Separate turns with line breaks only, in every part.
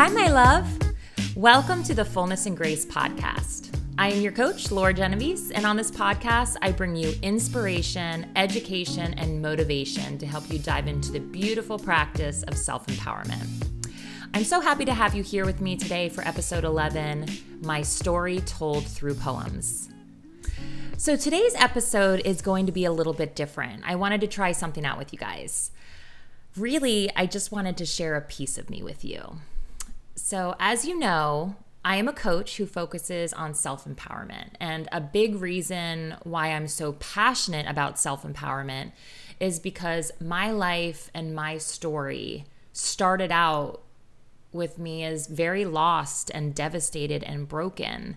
Hi, my love. Welcome to the Fullness and Grace podcast. I am your coach, Laura Genovese, and on this podcast, I bring you inspiration, education, and motivation to help you dive into the beautiful practice of self empowerment. I'm so happy to have you here with me today for episode 11 My Story Told Through Poems. So, today's episode is going to be a little bit different. I wanted to try something out with you guys. Really, I just wanted to share a piece of me with you. So, as you know, I am a coach who focuses on self empowerment. And a big reason why I'm so passionate about self empowerment is because my life and my story started out with me as very lost and devastated and broken.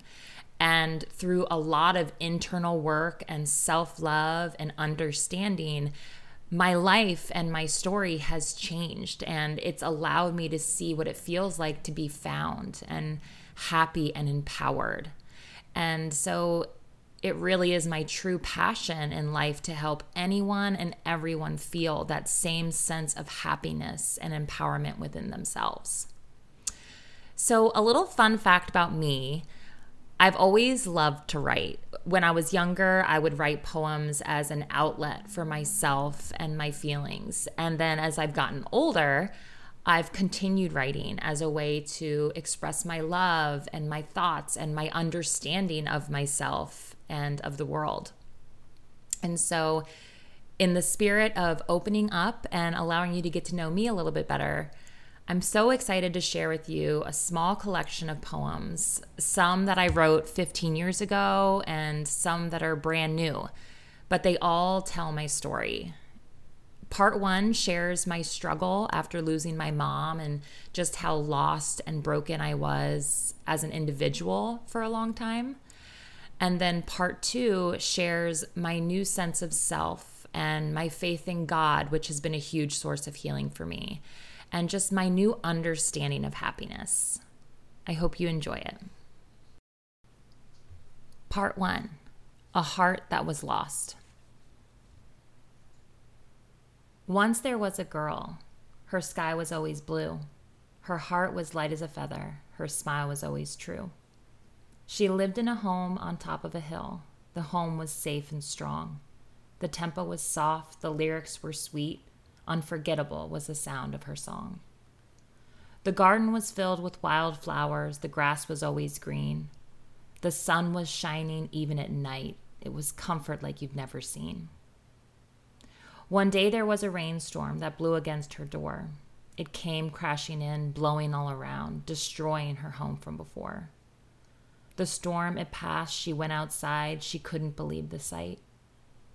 And through a lot of internal work and self love and understanding, my life and my story has changed and it's allowed me to see what it feels like to be found and happy and empowered. And so it really is my true passion in life to help anyone and everyone feel that same sense of happiness and empowerment within themselves. So, a little fun fact about me I've always loved to write. When I was younger, I would write poems as an outlet for myself and my feelings. And then as I've gotten older, I've continued writing as a way to express my love and my thoughts and my understanding of myself and of the world. And so, in the spirit of opening up and allowing you to get to know me a little bit better, I'm so excited to share with you a small collection of poems, some that I wrote 15 years ago and some that are brand new, but they all tell my story. Part one shares my struggle after losing my mom and just how lost and broken I was as an individual for a long time. And then part two shares my new sense of self and my faith in God, which has been a huge source of healing for me and just my new understanding of happiness. I hope you enjoy it. Part one A Heart That Was Lost. Once there was a girl. Her sky was always blue. Her heart was light as a feather. Her smile was always true. She lived in a home on top of a hill. The home was safe and strong. The tempo was soft, the lyrics were sweet, Unforgettable was the sound of her song. The garden was filled with wild flowers, the grass was always green. The sun was shining even at night. It was comfort like you've never seen. One day there was a rainstorm that blew against her door. It came crashing in, blowing all around, destroying her home from before. The storm, it passed, she went outside. She couldn't believe the sight.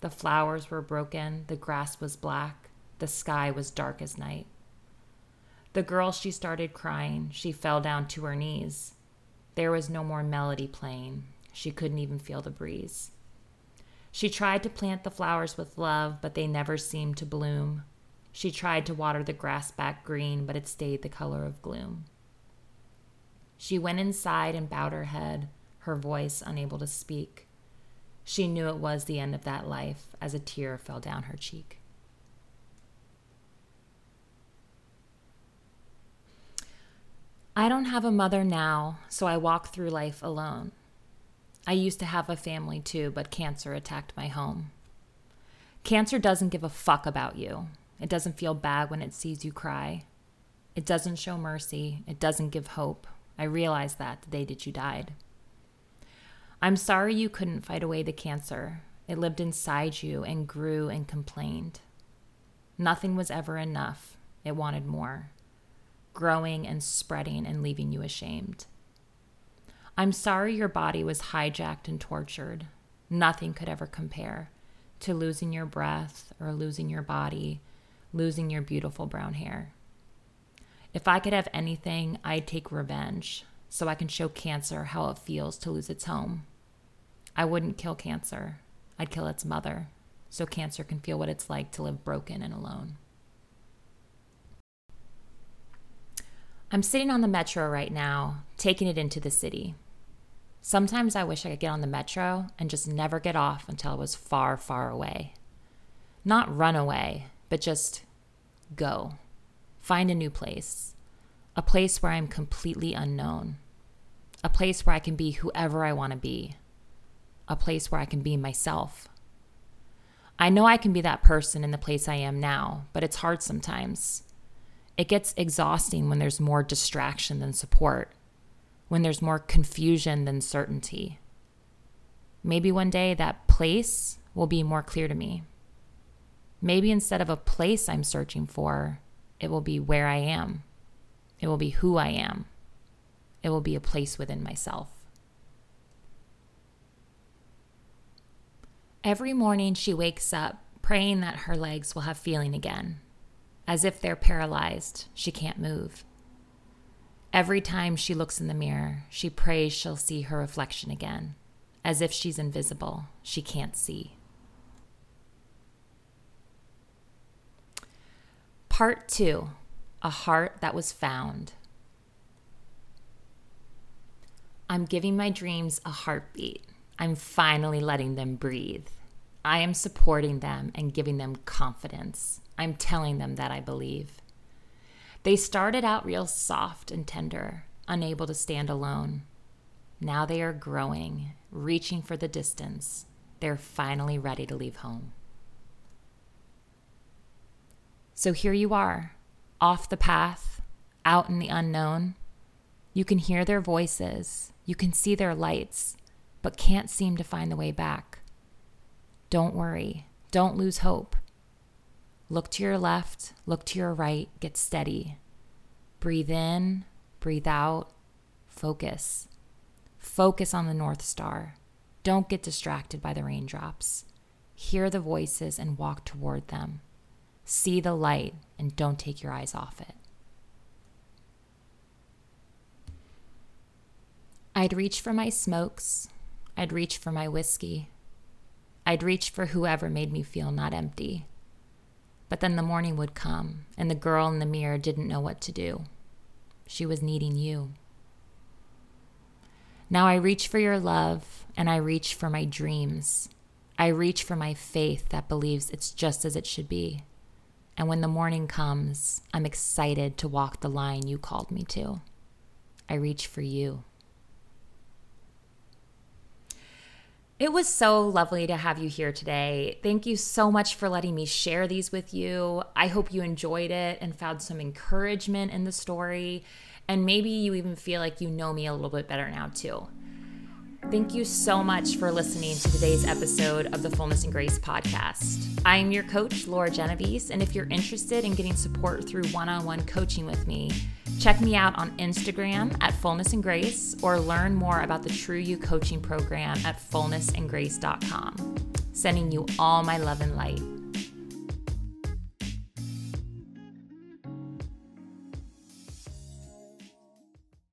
The flowers were broken, the grass was black. The sky was dark as night. The girl, she started crying. She fell down to her knees. There was no more melody playing. She couldn't even feel the breeze. She tried to plant the flowers with love, but they never seemed to bloom. She tried to water the grass back green, but it stayed the color of gloom. She went inside and bowed her head, her voice unable to speak. She knew it was the end of that life as a tear fell down her cheek. I don't have a mother now, so I walk through life alone. I used to have a family too, but cancer attacked my home. Cancer doesn't give a fuck about you. It doesn't feel bad when it sees you cry. It doesn't show mercy. It doesn't give hope. I realized that the day that you died. I'm sorry you couldn't fight away the cancer. It lived inside you and grew and complained. Nothing was ever enough. It wanted more growing and spreading and leaving you ashamed. I'm sorry your body was hijacked and tortured. Nothing could ever compare to losing your breath or losing your body, losing your beautiful brown hair. If I could have anything, I'd take revenge so I can show cancer how it feels to lose its home. I wouldn't kill cancer, I'd kill its mother so cancer can feel what it's like to live broken and alone. I'm sitting on the metro right now, taking it into the city. Sometimes I wish I could get on the metro and just never get off until I was far, far away. Not run away, but just go. Find a new place. a place where I'm completely unknown, a place where I can be whoever I want to be, a place where I can be myself. I know I can be that person in the place I am now, but it's hard sometimes. It gets exhausting when there's more distraction than support, when there's more confusion than certainty. Maybe one day that place will be more clear to me. Maybe instead of a place I'm searching for, it will be where I am. It will be who I am. It will be a place within myself. Every morning she wakes up praying that her legs will have feeling again, as if they're paralyzed, she can't move. Every time she looks in the mirror, she prays she'll see her reflection again, as if she's invisible, she can't see. Part two A Heart That Was Found. I'm giving my dreams a heartbeat. I'm finally letting them breathe. I am supporting them and giving them confidence. I'm telling them that I believe. They started out real soft and tender, unable to stand alone. Now they are growing, reaching for the distance. They're finally ready to leave home. So here you are, off the path, out in the unknown. You can hear their voices, you can see their lights, but can't seem to find the way back. Don't worry, don't lose hope. Look to your left, look to your right, get steady. Breathe in, breathe out, focus. Focus on the North Star. Don't get distracted by the raindrops. Hear the voices and walk toward them. See the light and don't take your eyes off it. I'd reach for my smokes. I'd reach for my whiskey. I'd reach for whoever made me feel not empty. But then the morning would come, and the girl in the mirror didn't know what to do. She was needing you. Now I reach for your love, and I reach for my dreams. I reach for my faith that believes it's just as it should be. And when the morning comes, I'm excited to walk the line you called me to. I reach for you. It was so lovely to have you here today. Thank you so much for letting me share these with you. I hope you enjoyed it and found some encouragement in the story. And maybe you even feel like you know me a little bit better now, too. Thank you so much for listening to today's episode of the Fullness and Grace podcast. I am your coach, Laura Genovese, and if you're interested in getting support through one on one coaching with me, check me out on Instagram at Fullness and Grace or learn more about the True You coaching program at fullnessandgrace.com. Sending you all my love and light.